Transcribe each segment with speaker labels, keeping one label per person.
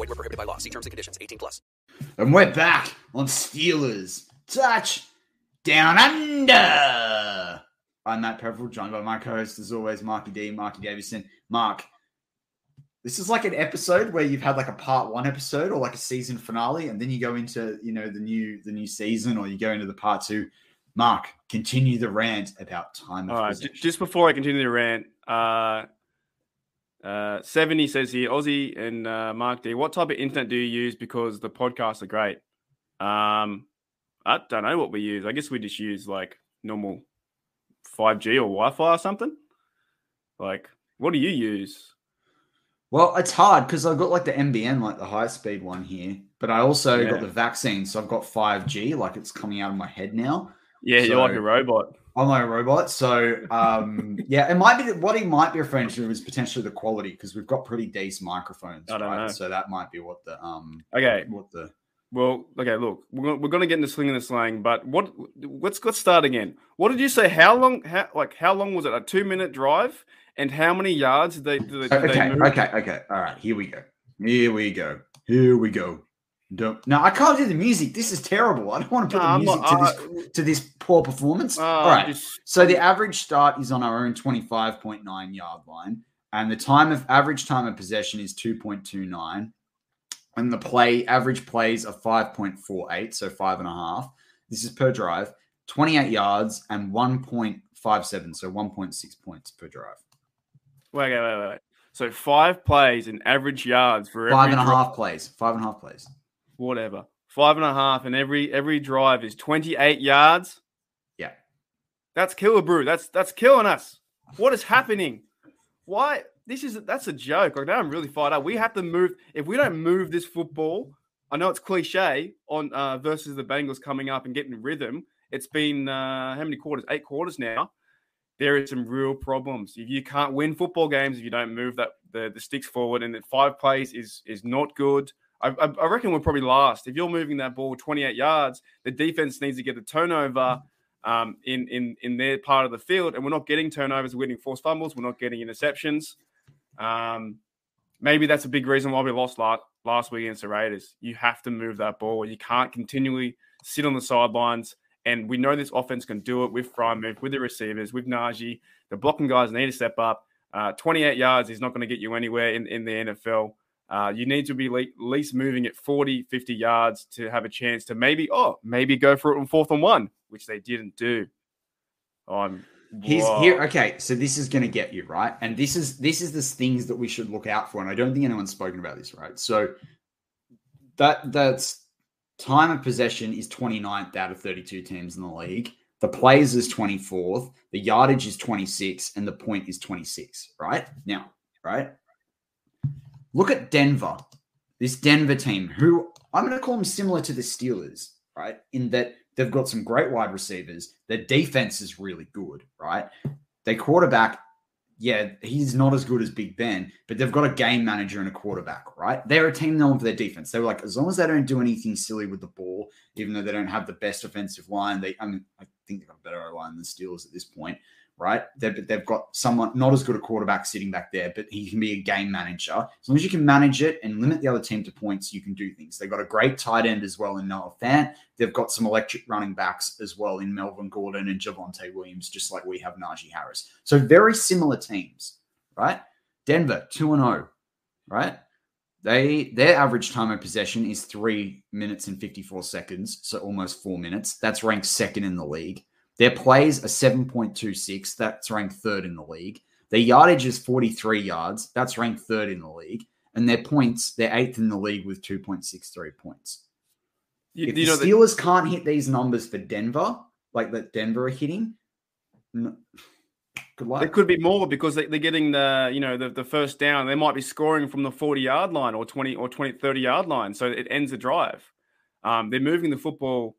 Speaker 1: Void were prohibited by law. See terms and conditions. 18 plus.
Speaker 2: And we're back on Steelers Touch Down Under. I'm Matt Peverill, joined by my co-host, as always, Marky D, Marky Davison. Mark, this is like an episode where you've had like a part one episode or like a season finale, and then you go into you know the new the new season, or you go into the part two. Mark, continue the rant about time.
Speaker 3: All right, j- just before I continue the rant, uh, uh, 70 says here, Aussie and uh, Mark D, what type of internet do you use? Because the podcasts are great. Um, I don't know what we use. I guess we just use like normal 5G or Wi Fi or something. Like, what do you use?
Speaker 2: Well, it's hard because I've got like the NBN, like the high speed one here, but I also
Speaker 3: Yeah.
Speaker 2: got the vaccine, so I've got 5G, like it's coming out of my head now.
Speaker 3: Yeah, you're like a robot.
Speaker 2: I'm like a robot. So um yeah, it might be what he might be referring to is potentially the quality because we've got pretty decent microphones, right?
Speaker 3: know.
Speaker 2: So that might be what the um
Speaker 3: Okay.
Speaker 2: what the
Speaker 3: Well, okay, look, we're we're gonna get into sling and the slang, but what? Let's let's start again. What did you say? How long? How like how long was it? A two minute drive, and how many yards did they? Did they, did
Speaker 2: Okay,
Speaker 3: move?
Speaker 2: okay, okay. All right, here we go. Here we go. Here we go. Don't, no, I can't do the music. This is terrible. I don't want to put
Speaker 3: No,
Speaker 2: the music
Speaker 3: not-
Speaker 2: to this to this poor performance.
Speaker 3: Uh,
Speaker 2: All right.
Speaker 3: just-
Speaker 2: So the average start is on our own 25.9 yard line, and the time of average time of possession is 2.29. And the play average plays are 5.48, so five and a half. This is per drive, 28 yards and 1.57, so 1.6 points per drive.
Speaker 3: Wait, wait, wait, wait. So five plays and average yards for
Speaker 2: Five and a half plays. Five and a half plays.
Speaker 3: Whatever. Five and a half, and every every drive is twenty eight yards.
Speaker 2: Yeah.
Speaker 3: That's killer brew. That's that's killing us. What is happening? Why? This is that's a joke. Like now I'm really fired up. We have to move. If we don't move this football, I know it's cliche on uh, versus the Bengals coming up and getting rhythm. It's been uh, how many quarters? Eight quarters now. There is some real problems. If you can't win football games if you don't move that the, the sticks forward, and that five plays is is not good. I, I reckon we're probably last. If you're moving that ball 28 yards, the defense needs to get the turnover um, in in in their part of the field, and we're not getting turnovers. We're getting forced fumbles. We're not getting interceptions. Um, maybe that's a big reason why we lost last last week against the Raiders. You have to move that ball. You can't continually sit on the sidelines. And we know this offense can do it with Freiermuth, with the receivers, with Najee. The blocking guys need to step up. Uh, 28 yards is not going to get you anywhere in, in the NFL. Uh, you need to be le- at least moving at 40, 50 yards to have a chance to maybe, oh, maybe go for it on fourth and one, which they didn't do. I'm Whoa.
Speaker 2: here. Okay, so this is going to get you right, and this is this is the things that we should look out for. And I don't think anyone's spoken about this, right? So that that's time of possession is 29th out of 32 teams in the league. The plays is 24th, the yardage is 26, and the point is 26. Right now, right. Look at Denver, this Denver team, who I'm going to call them similar to the Steelers, right? In that they've got some great wide receivers. Their defense is really good, right? Their quarterback, yeah, he's not as good as Big Ben, but they've got a game manager and a quarterback, right? They're a team known for their defense. They were like, as long as they don't do anything silly with the ball, even though they don't have the best offensive line, they, I mean, I think they've got a better line than the Steelers at this point, right? They've, they've got someone not as good a quarterback sitting back there, but he can be a game manager. As long as you can manage it and limit the other team to points, you can do things. They've got a great tight end as well in Noah Fant. They've got some electric running backs as well in Melvin Gordon and Javonte Williams, just like we have Najee Harris. So very similar teams, right? Denver, 2 and 0, right? They their average time of possession is three minutes and 54 seconds, so almost four minutes. That's ranked second in the league. Their plays are 7.26. That's ranked third in the league. Their yardage is 43 yards. That's ranked third in the league. And their points, they're eighth in the league with 2.63 points.
Speaker 3: You,
Speaker 2: if
Speaker 3: you
Speaker 2: the
Speaker 3: know, the-
Speaker 2: Steelers can't hit these numbers for Denver, like that Denver are hitting, n- good luck.
Speaker 3: There could be more because they, they're getting the you know the, the first down. They might be scoring from the 40 yard line or 20 or 20 30 yard line, so it ends the drive. Um, they're moving the football.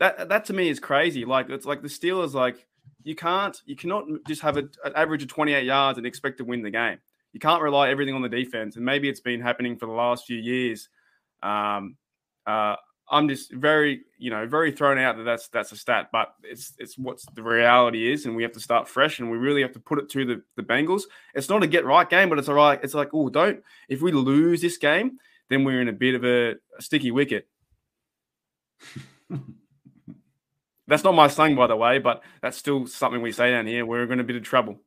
Speaker 3: That that to me is crazy. Like it's like the Steelers. Like you can't you cannot just have a, an average of 28 yards and expect to win the game. You can't rely everything on the defense, and maybe it's been happening for the last few years. Um, uh, I'm just very, you know, very thrown out that that's that's a stat, but it's it's what the reality is, and we have to start fresh, and we really have to put it to the the Bengals. It's not a get right game, but it's all right. It's like, oh, don't if we lose this game, then we're in a bit of a, a sticky wicket. that's not my slang, by the way, but that's still something we say down here. We're in a bit of trouble.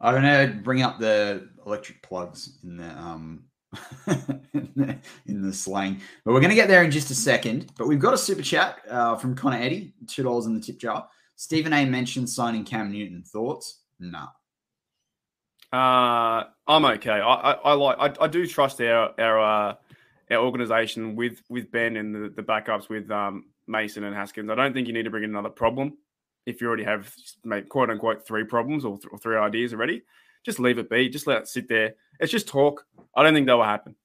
Speaker 2: I don't know. bring up the electric plugs in the um in, the, in the slang, but we're gonna get there in just a second. But we've got a super chat uh, from Connor Eddy, two dollars in the tip jar. Stephen A. mentioned signing Cam Newton. Thoughts? Nah.
Speaker 3: Uh, I'm okay. I, I, I like. I, I do trust our our uh, our organization with with Ben and the, the backups with um, Mason and Haskins. I don't think you need to bring in another problem if you already have quote unquote three problems or, th- or three ideas already. Just leave it be. Just let it sit there. It's just talk. I don't think that will happen.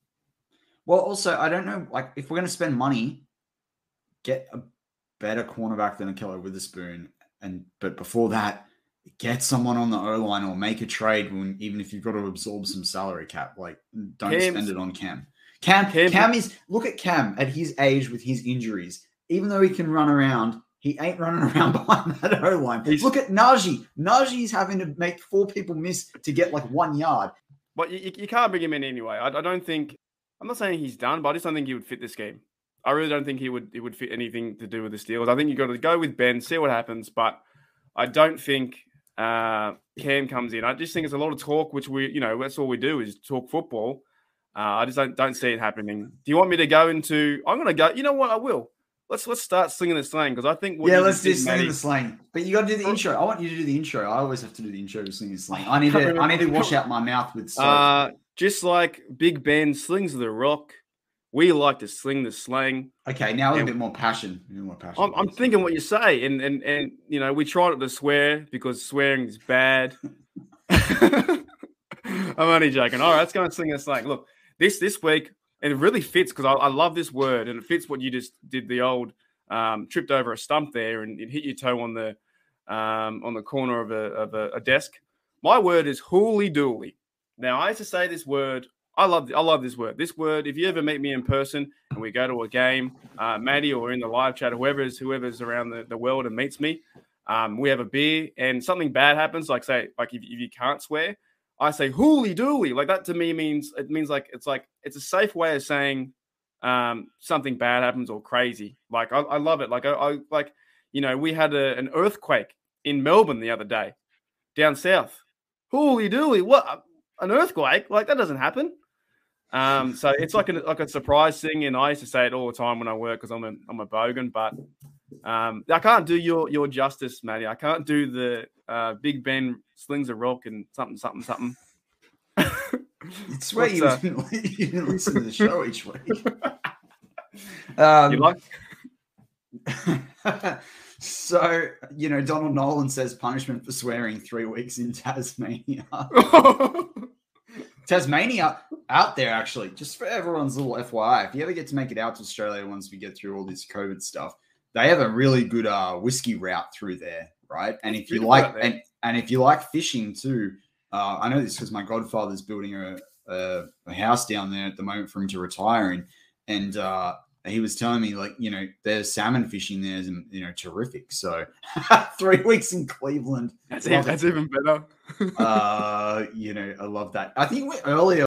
Speaker 2: Well, also, I don't know. Like, if we're gonna spend money, get a better cornerback than Ahkello Witherspoon, and but before that, get someone on the O line or make a trade when even if you've got to absorb some salary cap. Like, don't
Speaker 3: Cam's-
Speaker 2: spend it on Cam. Cam,
Speaker 3: Cam-
Speaker 2: Cam is look at Cam at his age with his injuries. Even though he can run around, he ain't running around behind that O line. Look at Najee. Najee's having to make four people miss to get like one yard.
Speaker 3: But you, you- can't bring him in anyway. I, I don't think. I'm not saying he's done, but I just don't think he would fit this game. I really don't think he would. He would fit anything to do with the Steelers. I think you've got to go with Ben, see what happens. But I don't think uh, Cam comes in. I just think it's a lot of talk, which we, you know, that's all we do is talk football. Uh, I just don't don't see it happening. Do you want me to go into? I'm going to go. You know what? I will. Let's let's start slinging the slang because I think.
Speaker 2: Yeah, let's do
Speaker 3: did,
Speaker 2: slinging the slang. But you got to do the intro. I want you to do the intro. I always have to do the intro to slinging the slang. I need to. I need to wash out my mouth with soap.
Speaker 3: Uh, just like Big Ben slings the rock, we like to sling the slang.
Speaker 2: okay, now with a bit more passion. A bit more passion.
Speaker 3: I'm, I'm thinking what you say, and and and you know, we try not to swear because swearing is bad. I'm only joking. All right, let's go and sing the slang. Look, this this week, and it really fits because I, I love this word, and it fits what you just did. The old um, tripped over a stump there, and it hit your toe on the um, on the corner of a of a, a desk. My word is hooly dooly. Now I used to say this word. I love I love this word. This word. If you ever meet me in person and we go to a game, uh, Maddie or in the live chat, whoever's whoever's around the, the world and meets me, um, we have a beer and something bad happens. Like say, like if, if you can't swear, I say hooly dooly. Like that to me means it means like it's like it's a safe way of saying um, something bad happens or crazy. Like I, I love it. Like I, I like you know we had a, an earthquake in Melbourne the other day, down south. Hooly dooly, what an earthquake! Like that doesn't happen. Um, so it's like a like a surprise thing, and I used to say it all the time when I work because I'm a I'm a bogan, but um, I can't do your your justice, Matty. I can't do the uh, Big Ben slings a rock and something something something.
Speaker 2: It's where you,
Speaker 3: uh,
Speaker 2: you didn't listen to the show each week. Um,
Speaker 3: You like?
Speaker 2: so, you know, Donald Nolan says punishment for swearing three weeks in Tasmania. Tasmania out there, actually, just for everyone's little FYI. If you ever get to make it out to Australia once we get through all this COVID stuff, they have a really good uh, whiskey route through there, right? And if you like, and, and if you like fishing too, uh, I know this because my godfather's building a, a, a house down there at the moment for him to retire in, and uh, he was telling me like you know there's salmon fishing there is you know terrific. So three weeks in Cleveland,
Speaker 3: That's, that's even better.
Speaker 2: uh, you know I love that. I think we, earlier